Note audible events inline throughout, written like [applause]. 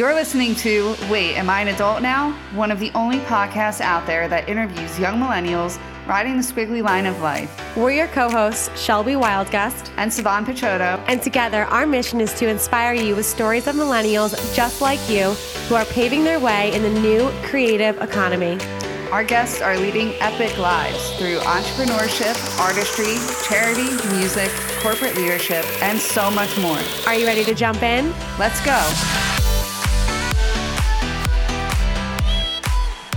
You're listening to Wait, Am I an Adult Now? One of the only podcasts out there that interviews young millennials riding the squiggly line of life. We're your co hosts, Shelby Wildgust and Savan Picciotto. And together, our mission is to inspire you with stories of millennials just like you who are paving their way in the new creative economy. Our guests are leading epic lives through entrepreneurship, artistry, charity, music, corporate leadership, and so much more. Are you ready to jump in? Let's go.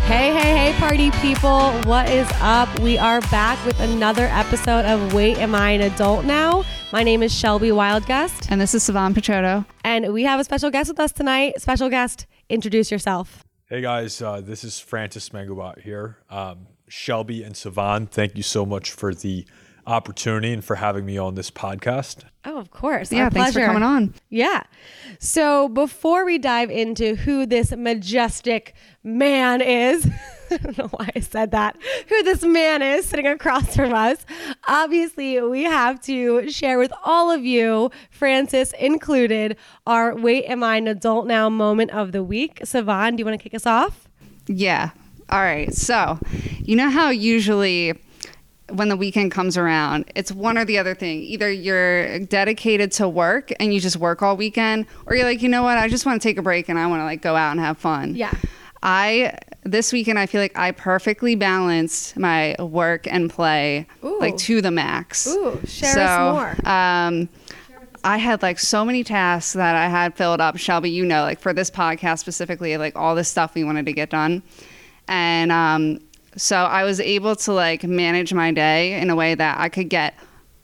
Hey, hey, hey, party people. What is up? We are back with another episode of Wait, Am I an Adult Now? My name is Shelby Wildgust. And this is Savan Picciotto. And we have a special guest with us tonight. Special guest, introduce yourself. Hey guys, uh, this is Francis Mengobot here. Um, Shelby and Savan, thank you so much for the opportunity and for having me on this podcast. Oh, of course. Yeah, Our thanks pleasure. for coming on. Yeah. So before we dive into who this majestic man is, [laughs] I don't know why I said that, who this man is sitting across from us, obviously we have to share with all of you, Francis included, our Wait, Am I an Adult Now moment of the week. Savan, do you want to kick us off? Yeah. All right. So, you know how usually when the weekend comes around, it's one or the other thing. Either you're dedicated to work and you just work all weekend, or you're like, you know what, I just want to take a break and I want to like go out and have fun. Yeah. I this weekend I feel like I perfectly balanced my work and play Ooh. like to the max. Ooh, share so, us more. Um I had like so many tasks that I had filled up. Shelby, you know, like for this podcast specifically, like all this stuff we wanted to get done. And um so I was able to like manage my day in a way that I could get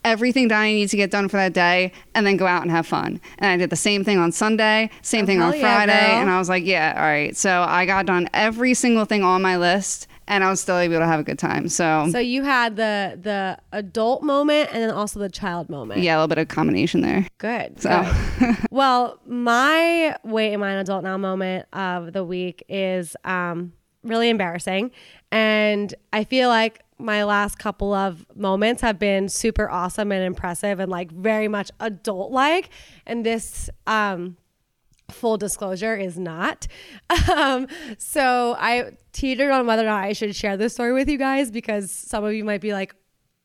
everything that I need to get done for that day and then go out and have fun. And I did the same thing on Sunday, same Oh, thing on hell yeah, Friday. and I was like, yeah, all right. So I got done every single thing on my list and I was still able to have a good time. So, So you had the the adult moment and then also the child moment. yeah, a little bit of combination there. Good. So, good. [laughs] well, my wait, am I an adult now moment of the week is um, really embarrassing. And I feel like my last couple of moments have been super awesome and impressive and like very much adult like. And this, um, full disclosure is not. [laughs] Um, so I teetered on whether or not I should share this story with you guys because some of you might be like,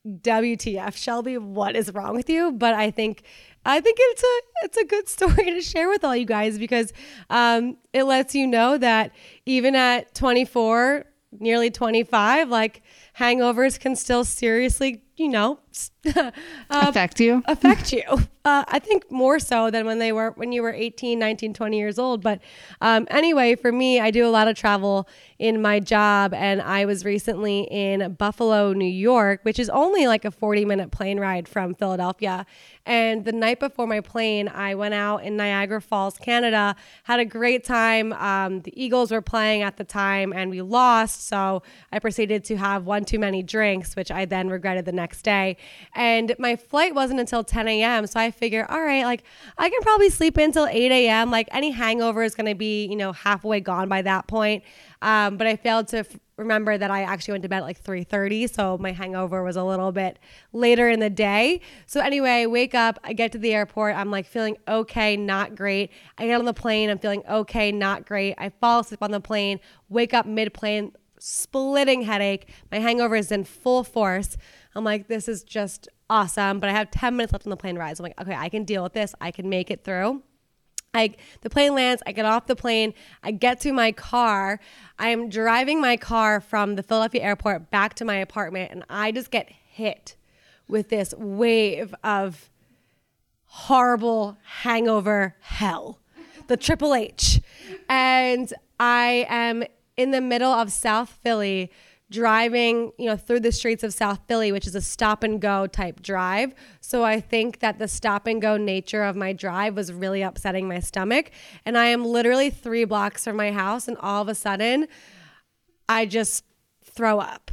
WTF, Shelby, what is wrong with you? But I think I think it's a it's a good [laughs] story to share with all you guys because um, it lets you know that even at 24, nearly 25, like hangovers can still seriously, you know, [laughs] uh, affect you. affect you. [laughs] Uh, I think more so than when they were when you were 18, 19, 20 years old. But um, anyway, for me, I do a lot of travel in my job, and I was recently in Buffalo, New York, which is only like a 40 minute plane ride from Philadelphia. And the night before my plane, I went out in Niagara Falls, Canada, had a great time. Um, the Eagles were playing at the time, and we lost. So I proceeded to have one too many drinks, which I then regretted the next day. And my flight wasn't until 10 a.m. So I figure, all right, like I can probably sleep until 8 a.m. Like any hangover is going to be, you know, halfway gone by that point. Um, but I failed to f- remember that I actually went to bed at like 3:30, so my hangover was a little bit later in the day. So anyway, wake up, I get to the airport, I'm like feeling okay, not great. I get on the plane, I'm feeling okay, not great. I fall asleep on the plane, wake up mid-plane, splitting headache. My hangover is in full force. I'm like, this is just awesome. But I have 10 minutes left on the plane ride. So I'm like, okay, I can deal with this. I can make it through. I the plane lands, I get off the plane, I get to my car. I am driving my car from the Philadelphia airport back to my apartment and I just get hit with this wave of horrible hangover hell. The Triple H. And I am in the middle of South Philly driving, you know, through the streets of South Philly, which is a stop and go type drive. So I think that the stop and go nature of my drive was really upsetting my stomach. And I am literally three blocks from my house, and all of a sudden, I just throw up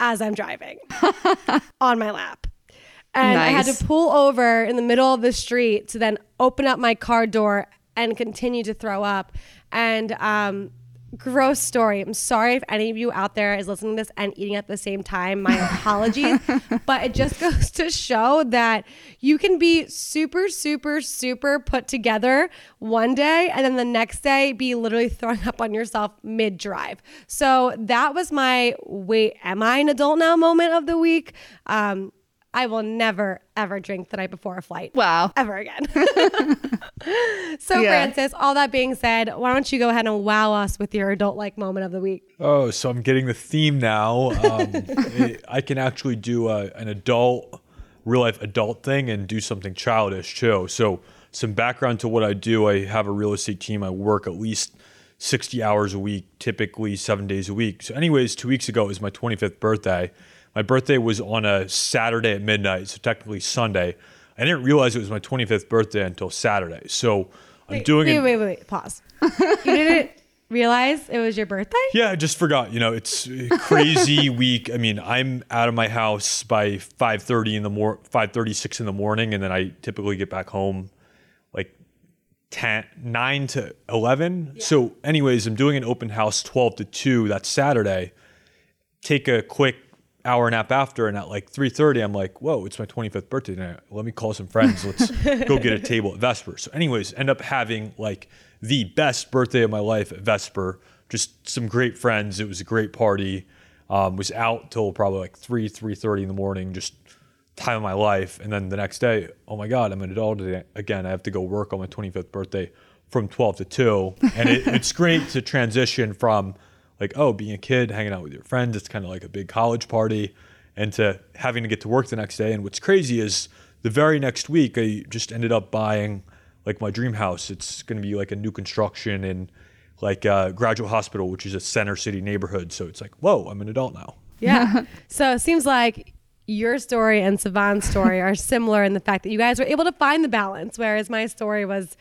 as I'm driving [laughs] on my lap. And I had to pull over in the middle of the street to then open up my car door and continue to throw up. And um, gross story. I'm sorry if any of you out there is listening to this and eating at the same time. My [laughs] apologies. but it just goes to show that you can be super, super, super put together one day and then the next day be literally throwing up on yourself mid drive. So that was my wait, am I an adult now moment of the week? Um, I will never ever drink the night before a flight. Wow. Ever again. [laughs] [laughs] so, Yeah. Francis, all that being said, why don't you go ahead and wow us with your adult like moment of the week? Oh, so I'm getting the theme now. Um, [laughs] it- I can actually do a, an adult, real life adult thing and do something childish too. So, some background to what I do I have a real estate team. I work at least 60 hours a week, typically seven days a week. So, anyways, two weeks ago it was my 25th birthday. My birthday was on a Saturday at midnight, so technically Sunday. I didn't realize it was my 25th birthday until Saturday. So, I'm doing Wait, an- wait, wait, wait. Pause. you didn't realize it was your birthday? Yeah, I just forgot. You know, it's a crazy [laughs] week. I mean, I'm out of my house by 5:30 in the mor 5:36 in the morning and then I typically get back home like 10 9 to 11. So anyways, I'm doing an open house 12 to 2 that Saturday. Take a quick hour nap after and at like 3.30 i'm like whoa it's my 25th birthday tonight. Let me call some friends. [laughs] Let's go get a table at vesper. So anyways end up having like the best birthday of my life at vesper. Just some great friends. It was a great party. Um, was out till probably like 3 3.30 in the morning just time of my life. And then the next day oh my god i'm an adult again. I have to go work on my 25th birthday from 12 to 2 and it, it's great to transition from like oh being a kid hanging out with your friends it's kind of like a big college party and to having to get to work the next day. And what's crazy is the very next week i just ended up buying like my dream house. It's going to be like a new construction in like uh, graduate hospital which is a center city neighborhood. So it's like whoa i'm an adult now. Yeah. [laughs] so it seems like your story and Savan's story are similar in the fact that you guys were able to find the balance, whereas my story was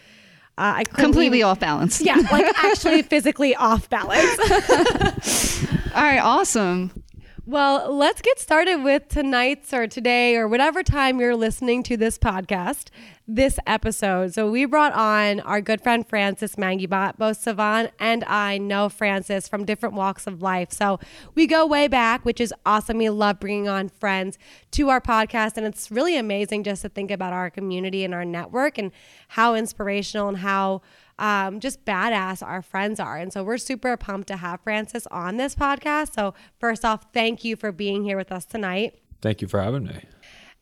uh, I Completely even- off balance. Yeah, like [laughs] actually physically off balance. [laughs] All right. Awesome. Well, let's get started with tonight's or today or whatever time you're listening to this podcast, this episode. So we brought on our good friend Francis Mangibot. Both Savan and I know Francis from different walks of life. So we go way back, which is awesome. We love bringing on friends to our podcast. And it's really amazing just to think about our community and our network and how inspirational and how um, just badass our friends are. And so we're super pumped to have Francis on this podcast. So, first off, thank you for being here with us tonight. thank you for having me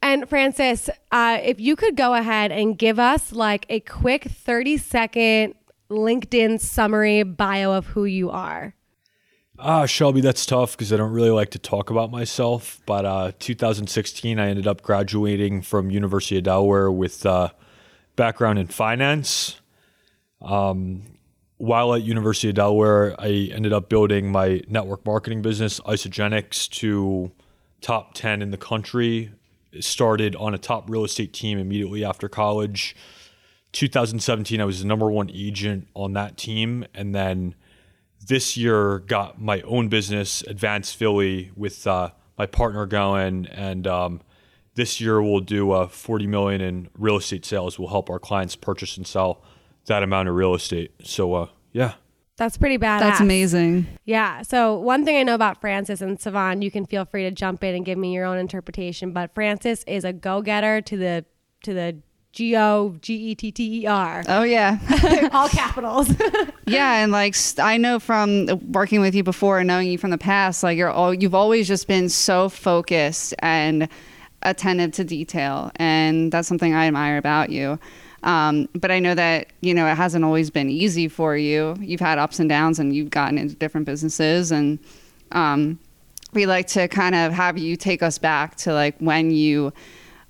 And Francis, uh, if you could go ahead and give us like a quick 30 second LinkedIn summary bio of who you are. Ah, Shelby, that's tough because I don't really like to talk about myself. But uh, 2016, I ended up graduating from University of Delaware with uh, background in finance. Um, while at University of Delaware, I ended up building my network marketing business, Isagenix, to top 10 in the country. Started on a top real estate team immediately after college. 2017, I was the number one agent on that team, and then this year got my own business, Advanced Philly, with uh, my partner going, and um, this year we'll do uh, 40 million in real estate sales. We'll help our clients purchase and sell that amount of real estate. So uh, yeah, That's pretty badass. That's amazing. Yeah. So one thing I know about Francis and Savan, you can feel free to jump in and give me your own interpretation. But Francis is a go-getter to the to the G O G E T T E R, Oh yeah. [laughs] all capitals. [laughs] Yeah, and like I know from working with you before and knowing you from the past, like you're all you've always just been so focused and attentive to detail, and that's something I admire about you. Um, but I know that you know it hasn't always been easy for you. You've had ups and downs, and you've gotten into different businesses, and um, we like to kind of have you take us back to like when you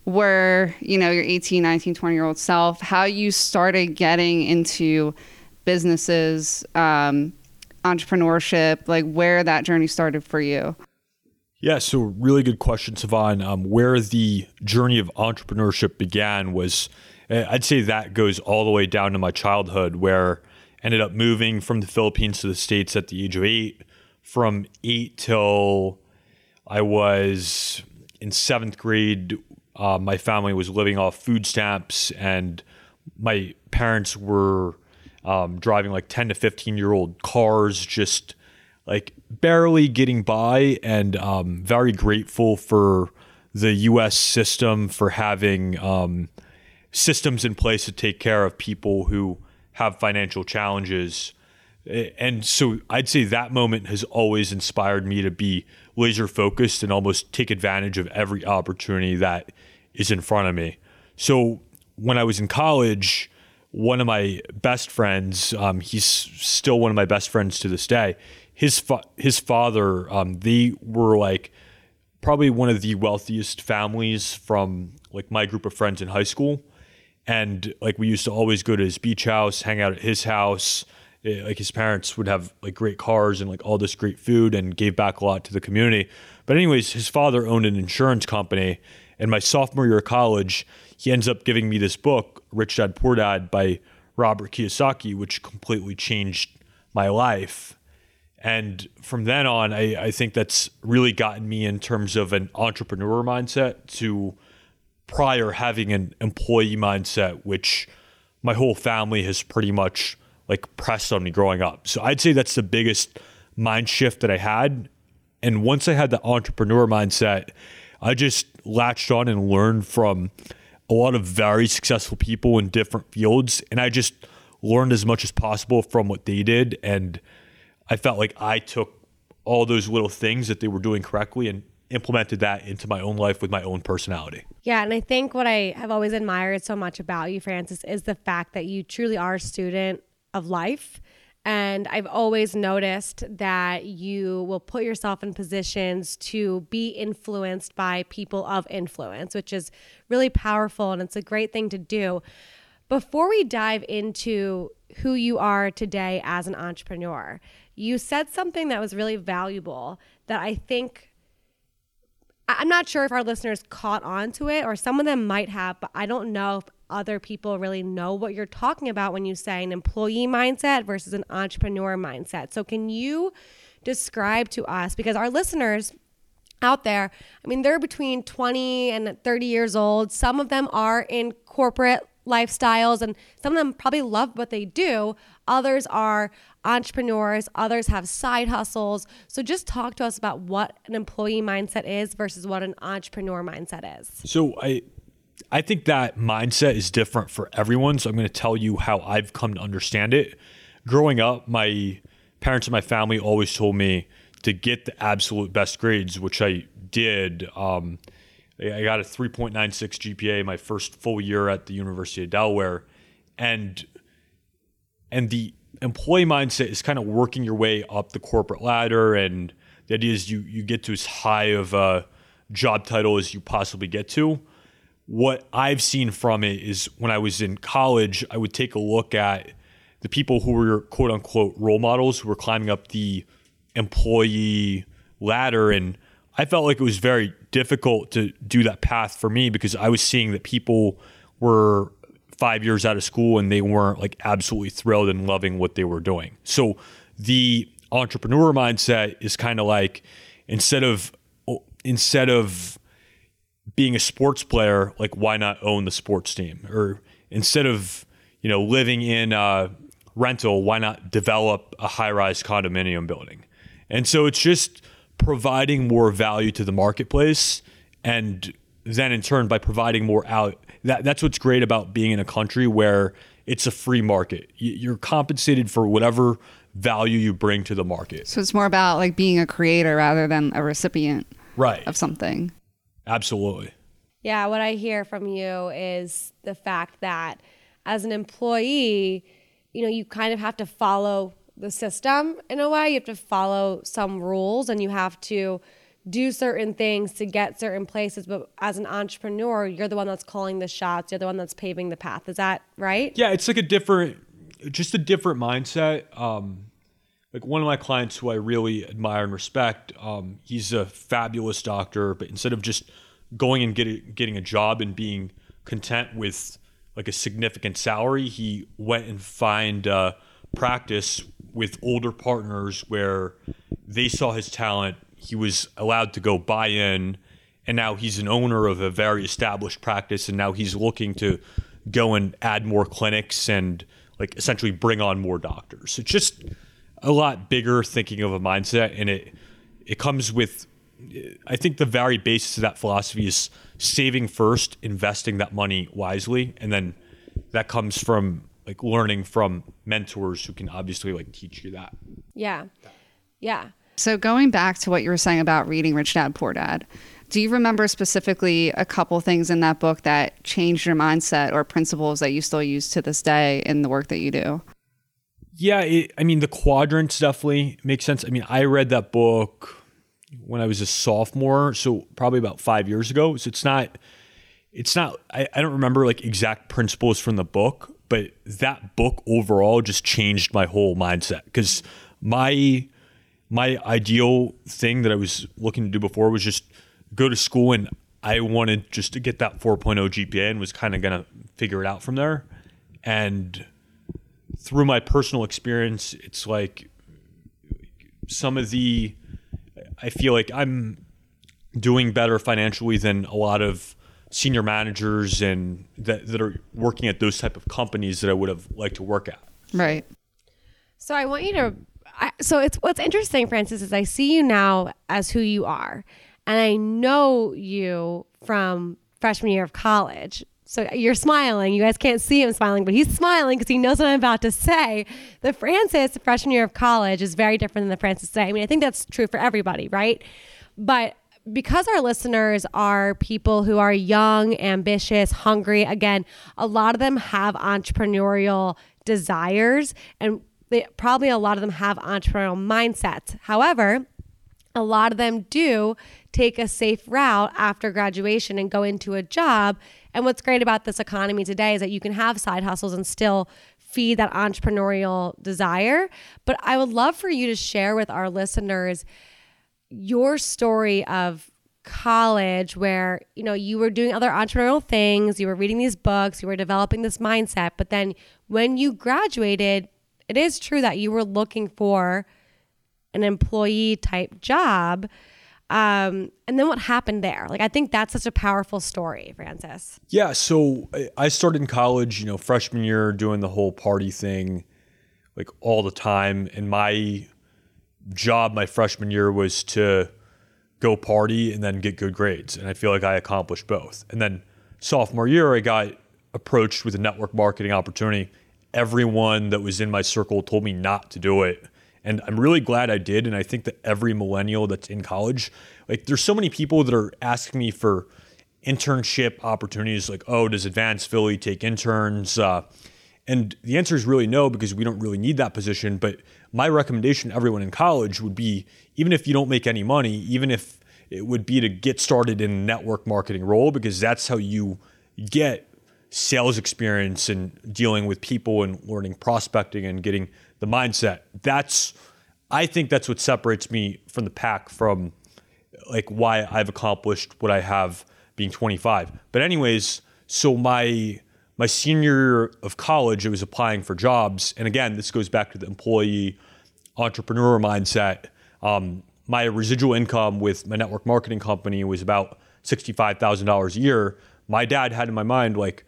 were you know your 18 19 20 year old self how you started getting into businesses um, entrepreneurship like where that journey started for you Yeah, so really good question, Savan. Um, where the journey of entrepreneurship began was, I'd say that goes all the way down to my childhood, where I ended up moving from the Philippines to the States at the age of eight. From eight till I was in seventh grade, uh, my family was living off food stamps, and my parents were um, driving like 10 to 15 year old cars, just like barely getting by, and um, very grateful for the U.S. system for having um, systems in place to take care of people who have financial challenges. And so I'd say that moment has always inspired me to be laser focused and almost take advantage of every opportunity that is in front of me. So when I was in college, one of my best friends, um, he's still one of my best friends to this day. His fa- his father, um, they were like probably one of the wealthiest families from like my group of friends in high school, and like we used to always go to his beach house, hang out at his house. Eh, like his parents would have like great cars and like all this great food, and gave back a lot to the community. But anyways, his father owned an insurance company, and my sophomore year of college, he ends up giving me this book, Rich Dad Poor Dad by Robert Kiyosaki, which completely changed my life. And from then on, I, I think that's really gotten me in terms of an entrepreneur mindset to prior having an employee mindset, which my whole family has pretty much like pressed on me growing up. So I'd say that's the biggest mind shift that I had. And once I had the entrepreneur mindset, I just latched on and learned from a lot of very successful people in different fields. And I just learned as much as possible from what they did. And I felt like I took all those little things that they were doing correctly and implemented that into my own life with my own personality. Yeah, and I think what I have always admired so much about you, Francis, is the fact that you truly are a student of life. And I've always noticed that you will put yourself in positions to be influenced by people of influence, which is really powerful and it's a great thing to do. Before we dive into who you are today as an entrepreneur, you said something that was really valuable that I think I'm not sure if our listeners caught on to it or some of them might have, but I don't know if other people really know what you're talking about when you say an employee mindset versus an entrepreneur mindset. So, can you describe to us, because our listeners out there, I mean, they're between 20 and 30 years old. Some of them are in corporate lifestyles and some of them probably love what they do. Others are entrepreneurs, others have side hustles. So just talk to us about what an employee mindset is versus what an entrepreneur mindset is. So I I think that mindset is different for everyone. So I'm going to tell you how I've come to understand it. Growing up, my parents and my family always told me to get the absolute best grades, which I did. Um, I got a 3.96 GPA my first full year at the University of Delaware, and and the employee mindset is kind of working your way up the corporate ladder, and the idea is you you get to as high of a job title as you possibly get to what I've seen from it is when I was in college, I would take a look at the people who were quote unquote role models who were climbing up the employee ladder. And I felt like it was very difficult to do that path for me because I was seeing that people were five years out of school and they weren't like absolutely thrilled and loving what they were doing. So the entrepreneur mindset is kind of like instead of oh, instead of being a sports player, like why not own the sports team? Or instead of you know living in a rental, why not develop a high-rise condominium building? And so it's just providing more value to the marketplace, and then in turn by providing more out. That that's what's great about being in a country where it's a free market. You're compensated for whatever value you bring to the market. So it's more about like being a creator rather than a recipient right. of something. Absolutely. Yeah, what I hear from you is the fact that as an employee, you know, you kind of have to follow the system in a way. You have to follow some rules and you have to do certain things to get certain places. But as an entrepreneur, you're the one that's calling the shots, you're the one that's paving the path. Is that right? Yeah, it's like a different, just a different mindset. Um, like one of my clients who I really admire and respect, um, he's a fabulous doctor, but instead of just going and getting getting a job and being content with like a significant salary, he went and find uh, practice with older partners where they saw his talent. He was allowed to go buy in, and now he's an owner of a very established practice, and now he's looking to go and add more clinics and like essentially bring on more doctors. It's just a lot bigger thinking of a mindset, and it it comes with. I think the very basis of that philosophy is saving first, investing that money wisely, and then that comes from like learning from mentors who can obviously like teach you that. Yeah. Yeah. So going back to what you were saying about reading Rich Dad Poor Dad, do you remember specifically a couple things in that book that changed your mindset or principles that you still use to this day in the work that you do? Yeah, it, I mean the quadrants definitely make sense. I mean, I read that book when I was a sophomore, so probably about five years ago. So it's not, it's not. I, I don't remember like exact principles from the book, but that book overall just changed my whole mindset because my my ideal thing that I was looking to do before was just go to school and I wanted just to get that 4.0 GPA and was kind of going to figure it out from there. And through my personal experience, it's like some of the, I feel like I'm doing better financially than a lot of senior managers and that, that are working at those type of companies that I would have liked to work at. Right. So I want you to. I, so it's what's interesting, Francis, is I see you now as who you are, and I know you from freshman year of college. So you're smiling. You guys can't see him smiling, but he's smiling because he knows what I'm about to say. The Francis freshman year of college is very different than the Francis today. I mean, I think that's true for everybody, right? But because our listeners are people who are young, ambitious, hungry, again, a lot of them have entrepreneurial desires and they, probably a lot of them have entrepreneurial mindsets. However, a lot of them do take a safe route after graduation and go into a job. And what's great about this economy today is that you can have side hustles and still feed that entrepreneurial desire. But I would love for you to share with our listeners your story of college where you know you were doing other entrepreneurial things you were reading these books you were developing this mindset but then when you graduated it is true that you were looking for an employee type job um, and then what happened there like i think that's such a powerful story francis Yeah, so I- started in college, you know, freshman year doing the whole party thing like all the time. And my job my freshman year was to go party and then get good grades. And I feel like I accomplished both. And then sophomore year, I got approached with a network marketing opportunity. Everyone that was in my circle told me not to do it. And I'm really glad I did. And I think that every millennial that's in college, like there's so many people that are asking me for internship opportunities like, oh, does Advanced Philly take interns? Uh, and the answer is really no, because we don't really need that position. But my recommendation to everyone in college would be even if you don't make any money, even if it would be to get started in network marketing role, because that's how you get sales experience and dealing with people and learning prospecting and getting the mindset. That's, I think that's what separates me from the pack from like why I've accomplished what I have being 25. But anyways, so my my senior of college, I was applying for jobs, and again, this goes back to the employee entrepreneur mindset. Um, my residual income with my network marketing company was about sixty-five thousand dollars a year. My dad had in my mind like,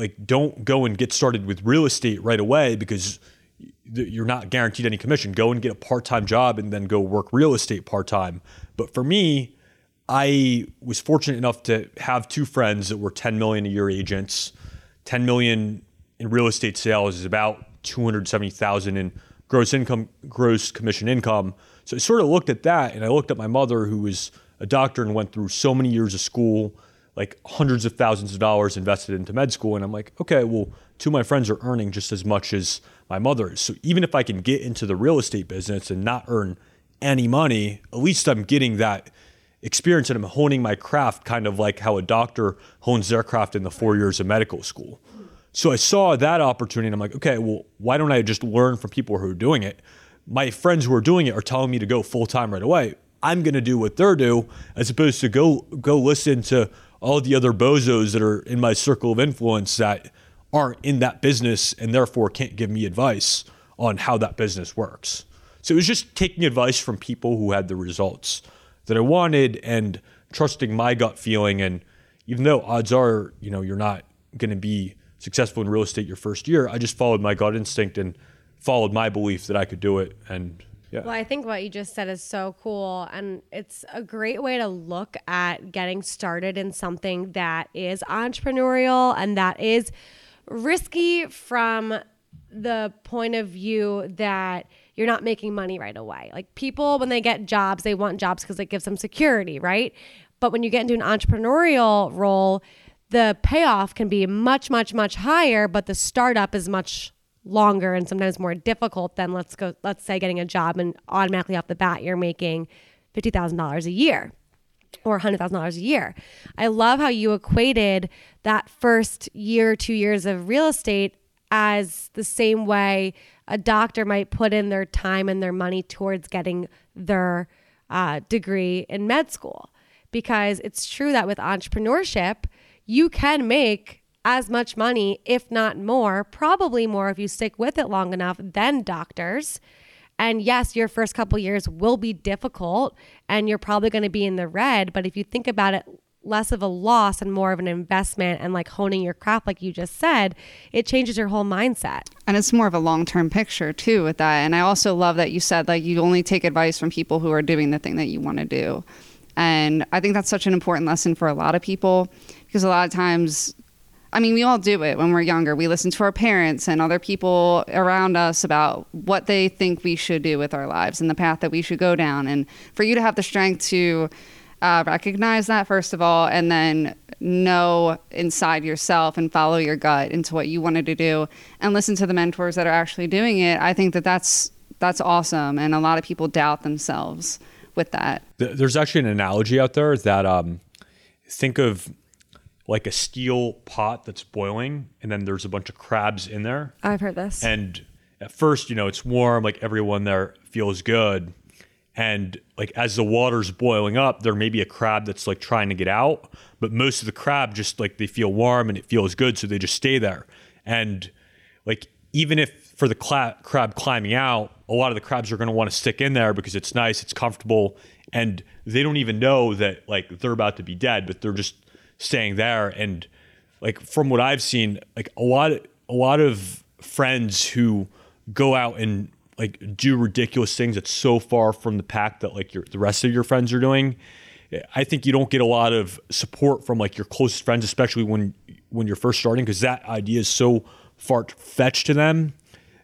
like don't go and get started with real estate right away because you're not guaranteed any commission. Go and get a part-time job and then go work real estate part-time. But for me, I was fortunate enough to have two friends that were 10 million a year agents. 10 million in real estate sales is about 270,000 in gross income, gross commission income. So I sort of looked at that and I looked at my mother who was a doctor and went through so many years of school, like hundreds of thousands of dollars invested into med school. And I'm like, okay, well, two of my friends are earning just as much as my mother is. So even if I can get into the real estate business and not earn any money, at least I'm getting that experience and I'm honing my craft kind of like how a doctor hones their craft in the four years of medical school. So I saw that opportunity and I'm like, okay, well, why don't I just learn from people who are doing it? My friends who are doing it are telling me to go full time right away. I'm going to do what they're do as opposed to go go listen to all the other bozos that are in my circle of influence that aren't in that business and therefore can't give me advice on how that business works. So it was just taking advice from people who had the results that I wanted and trusting my gut feeling. And even though odds are, you know, you're not going to be successful in real estate your first year. I just followed my gut instinct and followed my belief that I could do it. And yeah. Well, I think what you just said is so cool. And it's a great way to look at getting started in something that is entrepreneurial and that is risky from the point of view that you're not making money right away. Like people, when they get jobs, they want jobs because it gives them security, right? But when you get into an entrepreneurial role, the payoff can be much, much, much higher, but the startup is much longer and sometimes more difficult than let's go, let's say getting a job and automatically off the bat you're making fifty thousand dollars a year or $100,000 a year. I love how you equated that first year, two years of real estate as the same way a doctor might put in their time and their money towards getting their uh, degree in med school. Because it's true that with entrepreneurship, you can make as much money, if not more, probably more if you stick with it long enough than doctors. And yes, your first couple years will be difficult and you're probably going to be in the red. But if you think about it less of a loss and more of an investment and like honing your craft, like you just said, it changes your whole mindset. And it's more of a long term picture too with that. And I also love that you said like you only take advice from people who are doing the thing that you want to do. And I think that's such an important lesson for a lot of people because a lot of times I mean, we all do it when we're younger. We listen to our parents and other people around us about what they think we should do with our lives and the path that we should go down. And for you to have the strength to uh, recognize that, first of all, and then know inside yourself and follow your gut into what you wanted to do and listen to the mentors that are actually doing it, I think that that's, that's awesome. And a lot of people doubt themselves with that. There's actually an analogy out there that um, think of like a steel pot that's boiling and then there's a bunch of crabs in there. I've heard this. And at first, you know, it's warm, like everyone there feels good. And like as the water's boiling up, there may be a crab that's like trying to get out, but most of the crab just like they feel warm and it feels good, so they just stay there. And like even if for the cla- crab climbing out, a lot of the crabs are going to want to stick in there because it's nice, it's comfortable, and they don't even know that like they're about to be dead, but they're just staying there. And like from what I've seen, like a lot a lot of friends who go out and like do ridiculous things that's so far from the pack that like your the rest of your friends are doing. I think you don't get a lot of support from like your closest friends, especially when when you're first starting, because that idea is so far fetched to them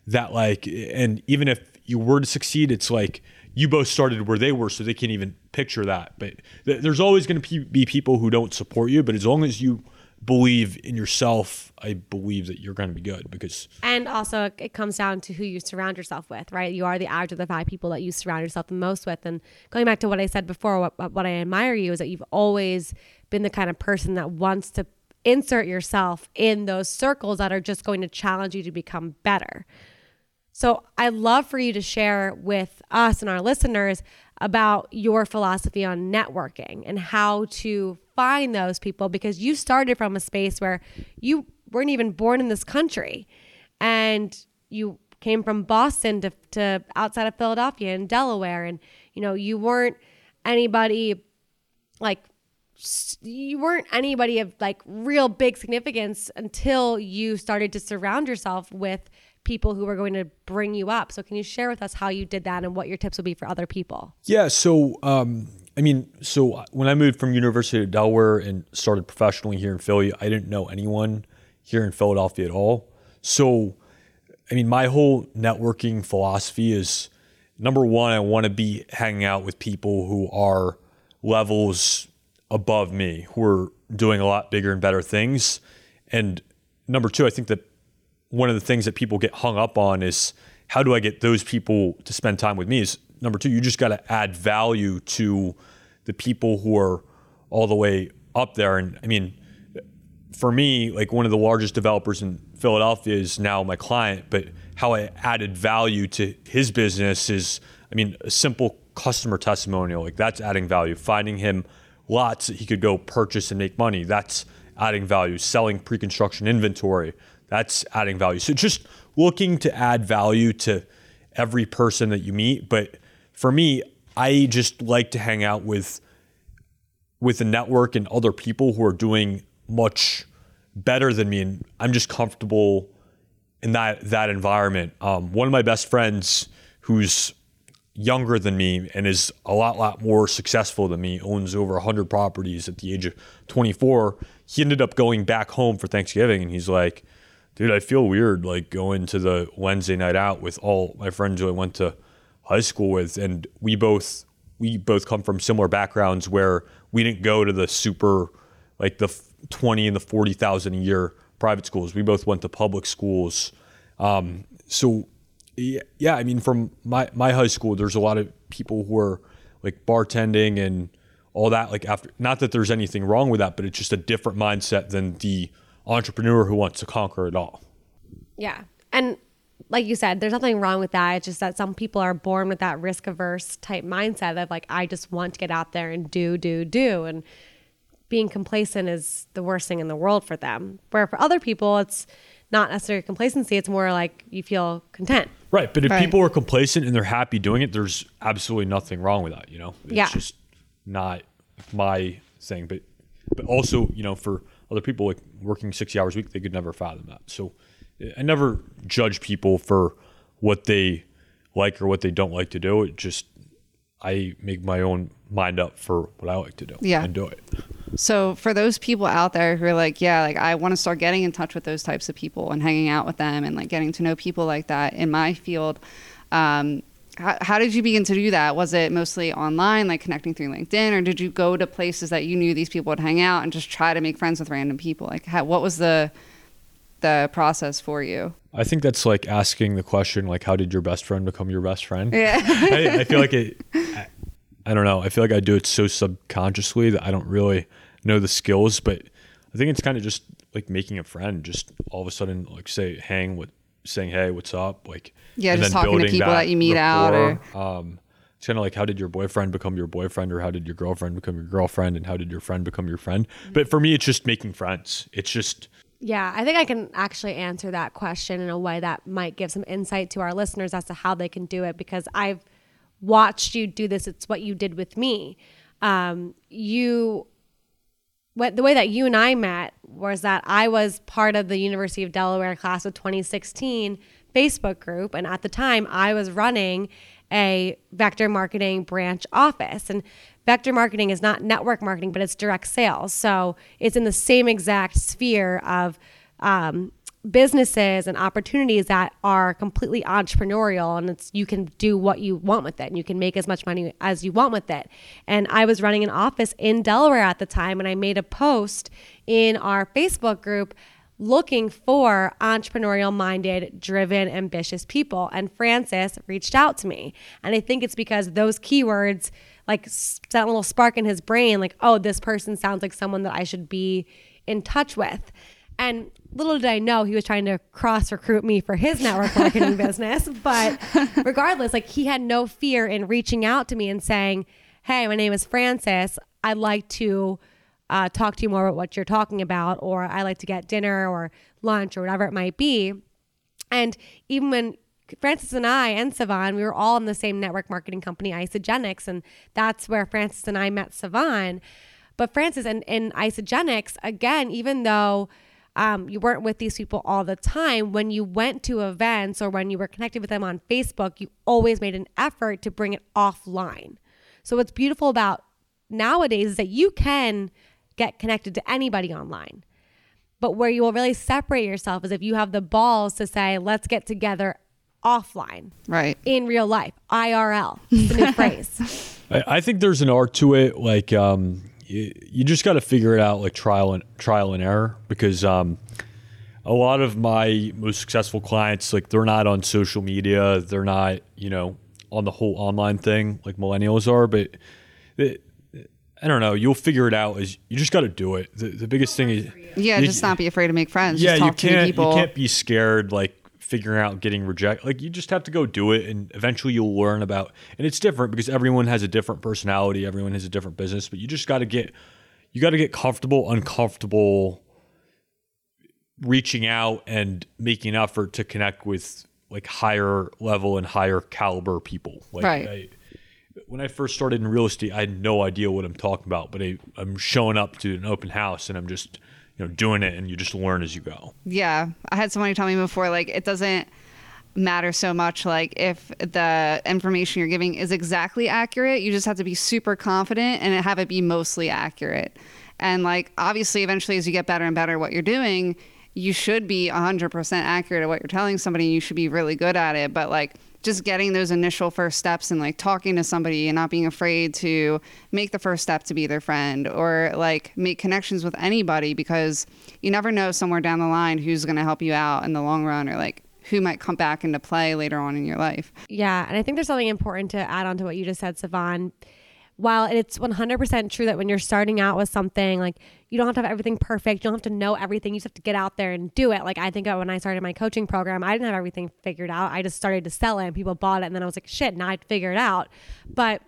that like, and even if you were to succeed, it's like you both started where they were, so they can't even picture that. But th- there's always going to be people who don't support you. But as long as you believe in yourself, I believe that you're going to be good because. And also, it comes down to who you surround yourself with, right? You are the average of the five people that you surround yourself the most with. And going back to what I said before, what, what I admire you is that you've always been the kind of person that wants to insert yourself in those circles that are just going to challenge you to become better. So I'd love for you to share with us and our listeners about your philosophy on networking and how to find those people because you started from a space where you weren't even born in this country and you came from Boston to, to outside of Philadelphia and Delaware and you know you weren't anybody like you weren't anybody of like real big significance until you started to surround yourself with people who are going to bring you up. So, can you share with us how you did that and what your tips would be for other people? Yeah. So, um, I mean, so when I moved from University of Delaware and started professionally here in Philly, I didn't know anyone here in Philadelphia at all. So, I mean, my whole networking philosophy is number one, I want to be hanging out with people who are levels above me, who are doing a lot bigger and better things. And number two, I think that one of the things that people get hung up on is how do I get those people to spend time with me? Is number two, you just got to add value to the people who are all the way up there. And I mean, for me, like one of the largest developers in Philadelphia is now my client, but how I added value to his business is, I mean, a simple customer testimonial, like that's adding value. Finding him lots that he could go purchase and make money, that's adding value. Selling pre construction inventory, that's adding value. So just looking to add value to every person that you meet. But for me, I just like to hang out with with a network and other people who are doing much better than me, and I'm just comfortable in that that environment. Um, one of my best friends, who's younger than me and is a lot lot more successful than me, owns over 100 properties at the age of 24. He ended up going back home for Thanksgiving, and he's like, "Dude, I feel weird like going to the Wednesday night out with all my friends who I went to high school with, and we both." We both come from similar backgrounds where we didn't go to the super, like the 20 and the 40,000 a year private schools. We both went to public schools. Um, so yeah, I mean, from my, my high school, there's a lot of people who are like bartending and all that. Like after, not that there's anything wrong with that, but it's just a different mindset than the entrepreneur who wants to conquer it all. Yeah. And like you said, there's nothing wrong with that. It's just that some people are born with that risk averse type mindset of like, I just want to get out there and do, do, do. And being complacent is the worst thing in the world for them. Where for other people, it's not necessarily complacency. It's more like you feel content. Right. But if Right. people are complacent and they're happy doing it, there's absolutely nothing wrong with that. You know, it's Yeah. just not my thing. But, but also, you know, for other people like working 60 hours a week, they could never fathom that. So I never judge people for what they like or what they don't like to do. It just, I make my own mind up for what I like to do Yeah. and do it. So for those people out there who are like, yeah, like I want to start getting in touch with those types of people and hanging out with them and like getting to know people like that in my field, um, how, how did you begin to do that? Was it mostly online, like connecting through LinkedIn, or did you go to places that you knew these people would hang out and just try to make friends with random people? Like, how, what was the the process for you? I think that's like asking the question, like, how did your best friend become your best friend? Yeah. [laughs] I, I feel like it. [laughs] I, I don't know. I feel like I do it so subconsciously that I don't really know the skills, but I think it's kind of just like making a friend. Just all of a sudden, like say, hang with saying, "Hey, what's up?" Like, Yeah, and just then talking to people that you meet out or- Um, it's kind of like how did your boyfriend become your boyfriend, or how did your girlfriend become your girlfriend, and how did your friend become your friend? But for me, it's just making friends. It's just Yeah, I think I can actually answer that question in a way that might give some insight to our listeners as to how they can do it because I've watched you do this. It's what you did with me. Um, you, what the way that you and I met was that I was part of the University of Delaware class of 2016 Facebook group, and at the time I was running a vector marketing branch office. And vector marketing is not network marketing but it's direct sales. So it's in the same exact sphere of um, businesses and opportunities that are completely entrepreneurial and it's you can do what you want with it and you can make as much money as you want with it and i was running an office in delaware at the time and i made a post in our facebook group looking for entrepreneurial minded, driven, ambitious people. And Francis reached out to me. And I think it's because those keywords like a little spark in his brain like, oh, this person sounds like someone that I should be in touch with. And little did I know he was trying to cross recruit me for his network marketing [laughs] business. But regardless, like he had no fear in reaching out to me and saying, hey, my name is Francis. I'd like to uh, talk to you more about what you're talking about, or I like to get dinner or lunch or whatever it might be. And even when Francis and I and Savan, we were all in the same network marketing company, Isagenix, and that's where Francis and I met Savan. But Francis and, and Isagenix, again, even though um, you weren't with these people all the time, when you went to events or when you were connected with them on Facebook, you always made an effort to bring it offline. So what's beautiful about nowadays is that you can get connected to anybody online. But where you will really separate yourself is if you have the balls to say, let's get together offline Right. in real life, IRL, [laughs] the new phrase. I, I think there's an art to it. Like um, you, you just got to figure it out, like trial and trial and error. Because um, a lot of my most successful clients, like they're not on social media, they're not, you know, on the whole online thing like millennials are. But it, I don't know. You'll figure it out. As you just got to do it. The, the biggest thing is Yeah, you- just not be afraid to make friends. yeah, just you talk to can't people. you can't be scared like figuring out getting rejected. Like you just have to go do it, and eventually you'll learn about. And it's different because everyone has a different personality, everyone has a different business, but you just got to get you got to get comfortable, uncomfortable, reaching out and making an effort to connect with like higher level and higher caliber people. Like, Right. I, when I first started in real estate, I had no idea what I'm talking about, but I, I'm showing up to an open house and I'm just, you know doing it and you just learn as you go. Yeah, I had somebody tell me before, like it doesn't matter so much like if the information you're giving is exactly accurate you just have to be super confident and have it be mostly accurate. And like obviously eventually as you get better and better at what you're doing you should be 100% accurate at what you're telling somebody you should be really good at it. But like just getting those initial first steps and like talking to somebody and not being afraid to make the first step to be their friend or like make connections with anybody because you never know somewhere down the line who's going to help you out in the long run or like who might come back into play later on in your life. Yeah, and I think there's something important to add on to what you just said, Savan. While it's 100% true that when you're starting out with something, like you don't have to have everything perfect, you don't have to know everything, you just have to get out there and do it. Like I think when I started my coaching program, I didn't have everything figured out. I just started to sell it and people bought it, and then I was like, shit, now I figure it out. But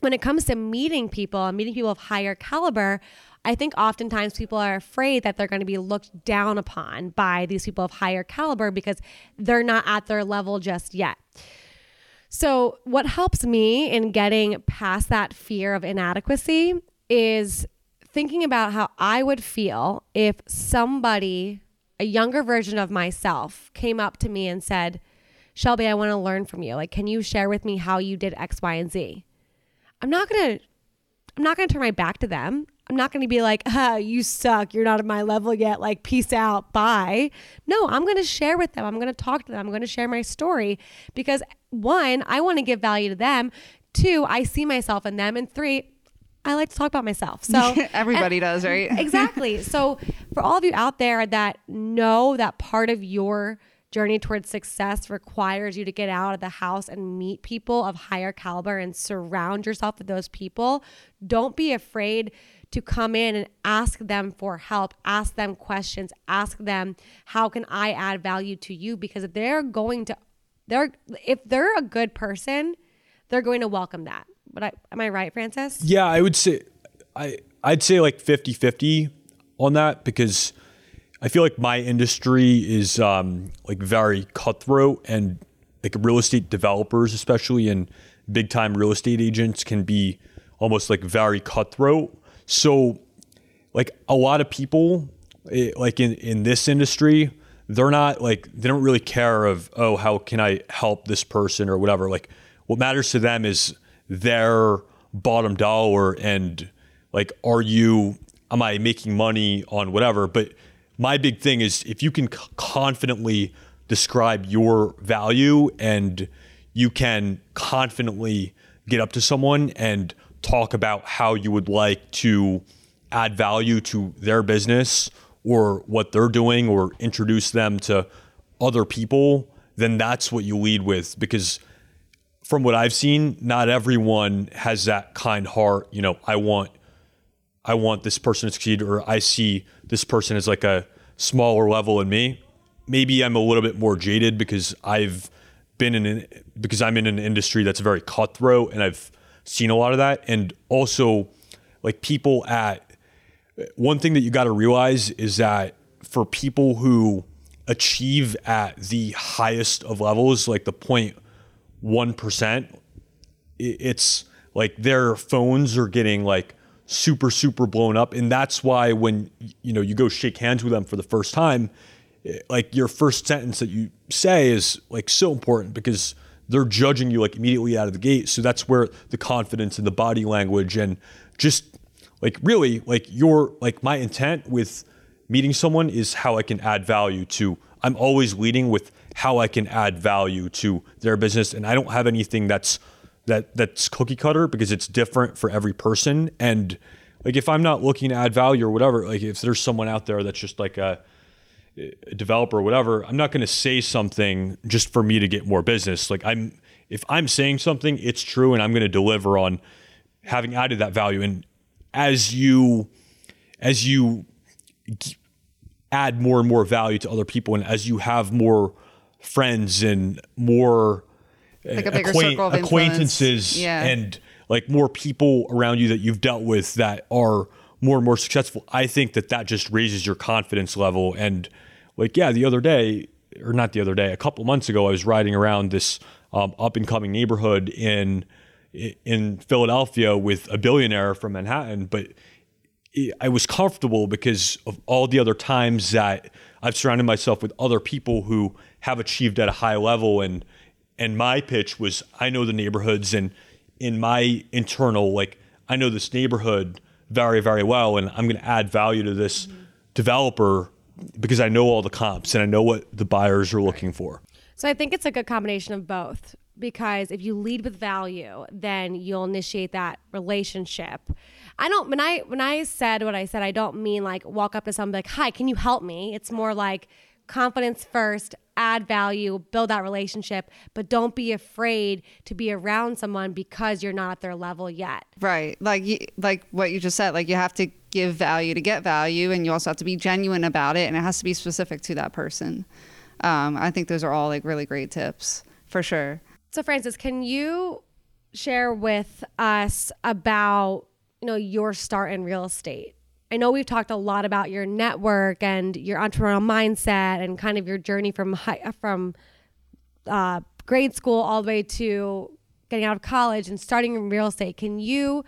when it comes to meeting people and meeting people of higher caliber, I think oftentimes people are afraid that they're going to be looked down upon by these people of higher caliber because they're not at their level just yet. So, what helps me in getting past that fear of inadequacy is thinking about how I would feel if somebody, a younger version of myself, came up to me and said, Shelby, I want to learn from you. Like, can you share with me how you did X, Y, and Z? I'm not going to I'm not going to turn my back to them. I'm not going to be like, ah, you suck. You're not at my level yet. Like, peace out. Bye. No, I'm going to share with them. I'm going to talk to them. I'm going to share my story because one, I want to give value to them. Two, I see myself in them. And three, I like to talk about myself. So [laughs] everybody does, right? [laughs] exactly. [laughs] So for all of you out there that know that part of your journey towards success requires you to get out of the house and meet people of higher caliber and surround yourself with those people, don't be afraid to come in and ask them for help, ask them questions, ask them, how can I add value to you? Because they're going to, they're, if they're a good person, they're going to welcome that. But I, am I right, Francis? Yeah, I would say, I, I'd say like 50 50 on that because I feel like my industry is um, like very cutthroat and like real estate developers, especially and big time real estate agents can be almost like very cutthroat. So like a lot of people it, eh, like in, in this industry, they're not like, they don't really care of, oh, how can I help this person or whatever. Like what matters to them is their bottom dollar and like, are you, am I making money on whatever? But my big thing is if you can confidently describe your value and you can confidently get up to someone and talk about how you would like to add value to their business or what they're doing or introduce them to other people, then that's what you lead with because from what I've seen, not everyone has that kind heart, you know, I want I want this person to succeed, or I see this person as like a smaller level in me. Maybe I'm a little bit more jaded because I've been in an, because I'm in an industry that's very cutthroat and I've seen a lot of that. And also, like people at one thing that you got to realize is that for people who achieve at the highest of levels, like the point one percent, it's like their phones are getting like super super blown up and that's why when you know you go shake hands with them for the first time like your first sentence that you say is like so important because they're judging you like immediately out of the gate so that's where the confidence and the body language and just like really like your like my intent with meeting someone is how I can add value to I'm always leading with how I can add value to their business and I don't have anything that's that that's cookie cutter because it's different for every person. And like if I'm not looking to add value or whatever, like if there's someone out there that's just like a, a developer or whatever, I'm not going to say something just for me to get more business. Like I'm if I'm saying something, it's true and I'm going to deliver on having added that value. And as you as you add more and more value to other people and as you have more friends and more uh, like acquaint- acquaintances yeah. and like more people around you that you've dealt with that are more and more successful i think that that just raises your confidence level and like yeah the other day or not the other day a couple months ago i was riding around this um, up and coming neighborhood in in philadelphia with a billionaire from manhattan but I was comfortable because of all the other times that I've surrounded myself with other people who have achieved at a high level and and my pitch was I know the neighborhoods and in my internal like I know this neighborhood very very well and I'm going to add value to this mm-hmm. developer because I know all the comps and I know what the buyers are looking for. So I think it's a good combination of both because if you lead with value, then you'll initiate that relationship. I don't when I when I said what I said, I don't mean like walk up to someone like, "Hi, can you help me?" It's more like confidence first, add value, build that relationship, but don't be afraid to be around someone because you're not at their level yet. Right. Like like what you just said, like you have to give value to get value and you also have to be genuine about it and it has to be specific to that person. Um, I think those are all like really great tips for sure. So Francis, can you share with us about, you know, your start in real estate? I know we've talked a lot about your network and your entrepreneurial mindset and kind of your journey from high, from uh, grade school all the way to getting out of college and starting in real estate. Can you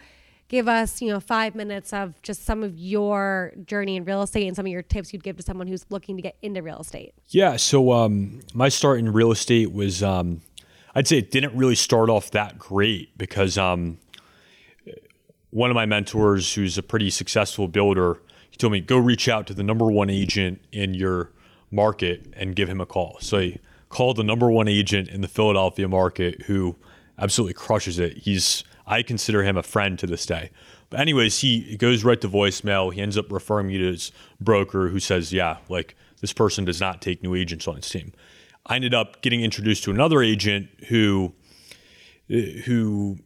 give us, you know, five minutes of just some of your journey in real estate and some of your tips you'd give to someone who's looking to get into real estate? Yeah. So um, my start in real estate was, um, I'd say it didn't really start off that great because um, one of my mentors, who's a pretty successful builder, he told me go reach out to the number one agent in your market and give him a call. So I called the number one agent in the Philadelphia market who absolutely crushes it. He's I consider him a friend to this day. But anyways, he goes right to voicemail. He ends up referring me to his broker who says, yeah, like this person does not take new agents on his team. I ended up getting introduced to another agent who who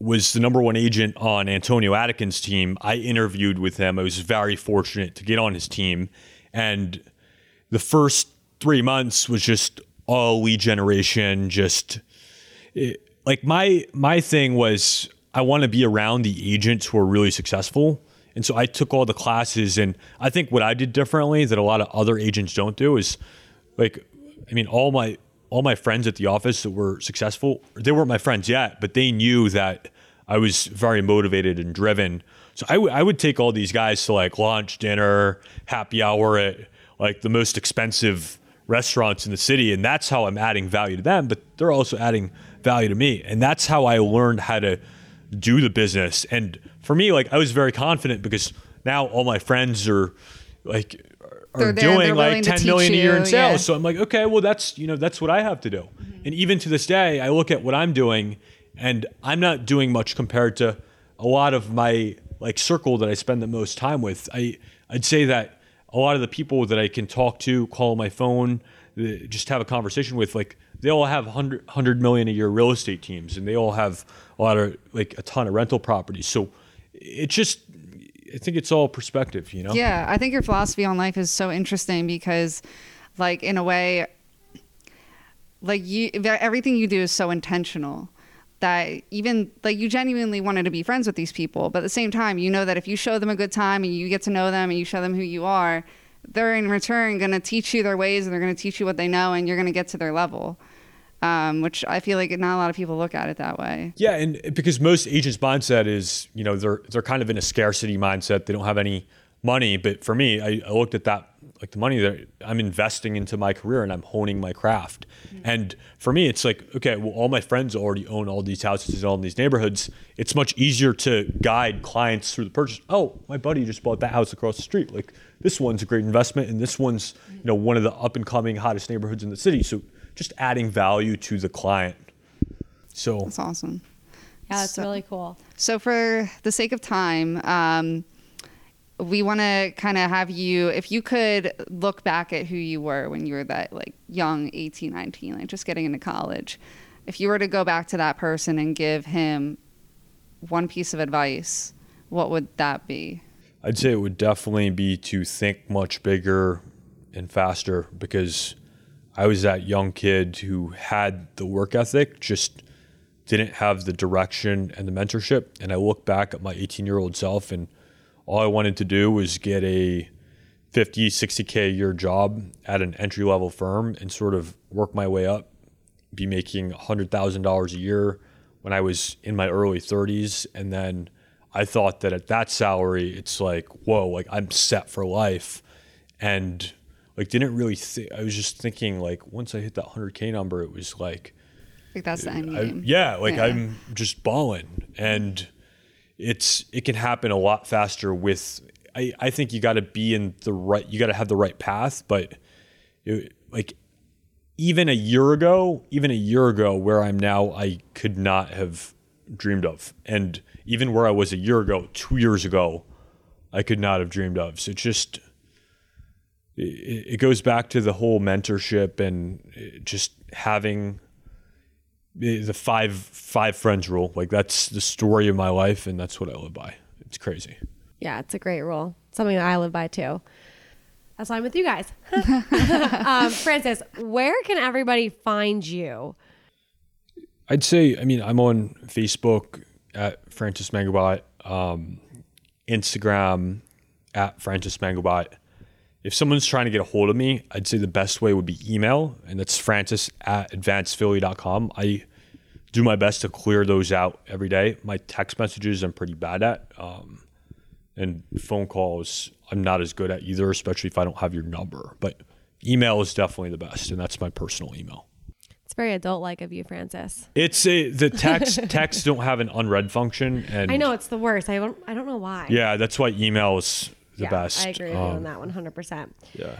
was the number one agent on Antonio Attikin's team. I interviewed with him. I was very fortunate to get on his team. And the first three months was just all lead generation, just like my my thing was I want to be around the agents who are really successful. And so I took all the classes and I think what I did differently that a lot of other agents don't do is like I mean all my all my friends at the office that were successful, they weren't my friends yet, but they knew that I was very motivated and driven. So I, w- I would take all these guys to like lunch, dinner, happy hour at like the most expensive restaurants in the city. And that's how I'm adding value to them, but they're also adding value to me. And that's how I learned how to do the business. And for me, like I was very confident because now all my friends are like are doing like 10 million a year in sales. Yeah. So I'm like, okay, well that's, you know, that's what I have to do. Mm-hmm. And even to this day, I look at what I'm doing and I'm not doing much compared to a lot of my like circle that I spend the most time with. I I'd say that a lot of the people that I can talk to, call my phone, just have a conversation with, like they all have 100, 100 million a year real estate teams and they all have a lot of like a ton of rental properties. So it just I think it's all perspective, you know? Yeah, I think your philosophy on life is so interesting because like in a way like you everything you do is so intentional that even like you genuinely wanted to be friends with these people but at the same time you know that if you show them a good time and you get to know them and you show them who you are they're in return going to teach you their ways and they're going to teach you what they know and you're going to get to their level um, which I feel like not a lot of people look at it that way. Yeah, and because most agents' mindset is, you know, they're they're kind of in a scarcity mindset. They don't have any money. But for me, I, I looked at that like the money that I'm investing into my career and I'm honing my craft. Mm-hmm. And for me, it's like, okay, well, all my friends already own all these houses in all these neighborhoods. It's much easier to guide clients through the purchase. Oh, my buddy just bought that house across the street. Like this one's a great investment, and this one's, you know, one of the up and coming hottest neighborhoods in the city. So just adding value to the client. So that's awesome. Yeah, that's so, really cool. So for the sake of time, um, we want to kind of have you if you could look back at who you were when you were that like young 18 19 like just getting into college if you were to go back to that person and give him one piece of advice what would that be i'd say it would definitely be to think much bigger and faster because i was that young kid who had the work ethic just didn't have the direction and the mentorship and i look back at my 18 year old self and all I wanted to do was get a 50, 60K a year job at an entry level firm and sort of work my way up, be making $100,000 a year when I was in my early 30s. And then I thought that at that salary, it's like, whoa, like I'm set for life. And like, didn't really think, I was just thinking, like, once I hit that 100K number, it was like, Like that's the uh, end I, game. yeah, like Yeah. I'm just balling. And it's, it can happen a lot faster with, I, I think you got to be in the right, you got to have the right path. But it, like, even a year ago, even a year ago, where I'm now, I could not have dreamed of. And even where I was a year ago, two years ago, I could not have dreamed of. So it's just, it, it goes back to the whole mentorship and uh, just having the the five five friends rule. Like that's the story of my life, and that's what I live by. It's crazy. Yeah, it's a great rule. Something that I live by too. That's why I'm with you guys. [laughs] [laughs] um, Francis, where can everybody find you? I'd say, I mean, I'm on Facebook at Francis Mangobot, um, Instagram at Francis Mangobot. If someone's trying to get a hold of me, I'd say the best way would be email, and that's francis at advancedphilly.com. I do my best to clear those out every day. My text messages I'm pretty bad at. Um, and phone calls I'm not as good at either, especially if I don't have your number. But email is definitely the best, and that's my personal email. It's very adult like of you, Francis. It's a the text [laughs] texts don't have an unread function, and I know it's the worst. I don't, I don't know why. Yeah, that's why email is the Yeah, best. I agree with you Um, on that 100%. Yeah.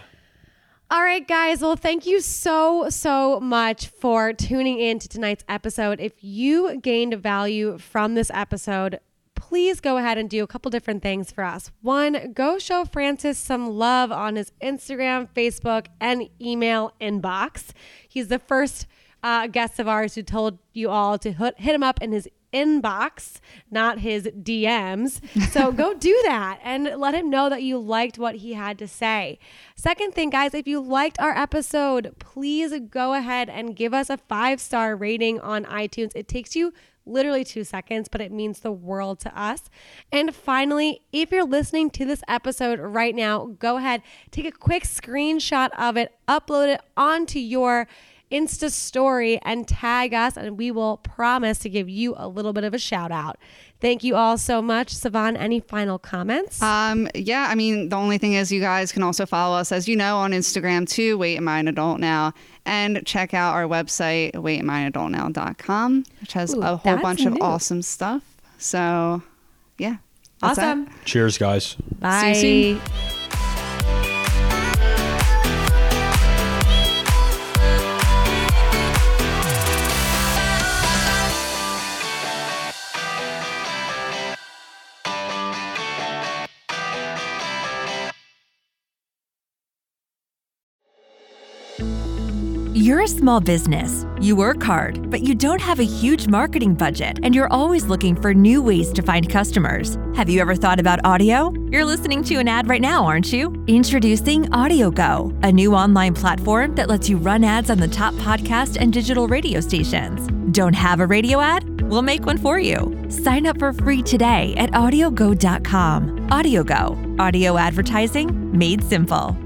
All right, guys. Well, thank you so, so much for tuning in to tonight's episode. If you gained value from this episode, please go ahead and do a couple different things for us. One, go show Francis some love on his Instagram, Facebook, and email inbox. He's the first uh, guest of ours who told you all to hit, hit him up in his inbox, not his DMs. So go [laughs] do that and let him know that you liked what he had to say. Second thing, guys, if you liked our episode, please go ahead and give us a five star rating on iTunes. It takes you literally two seconds, but it means the world to us. And finally, if you're listening to this episode right now, go ahead, take a quick screenshot of it, upload it onto your Insta story and tag us, and we will promise to give you a little bit of a shout out. Thank you all so much. Savan, any final comments? Um, yeah, I mean, the only thing is you guys can also follow us, as you know, on Instagram too, Wait Am I an Adult Now, and check out our website, waitamIadultnow.com, which has Ooh, a whole that's bunch of awesome stuff. So, yeah. awesome. it. Cheers, guys. Bye. You're a small business. You work hard, but you don't have a huge marketing budget, and you're always looking for new ways to find customers. Have you ever thought about audio? You're listening to an ad right now, aren't you? Introducing AudioGo, a new online platform that lets you run ads on the top podcast and digital radio stations. Don't have a radio ad? We'll make one for you. Sign up for free today at audiogo.com. AudioGo, audio advertising made simple.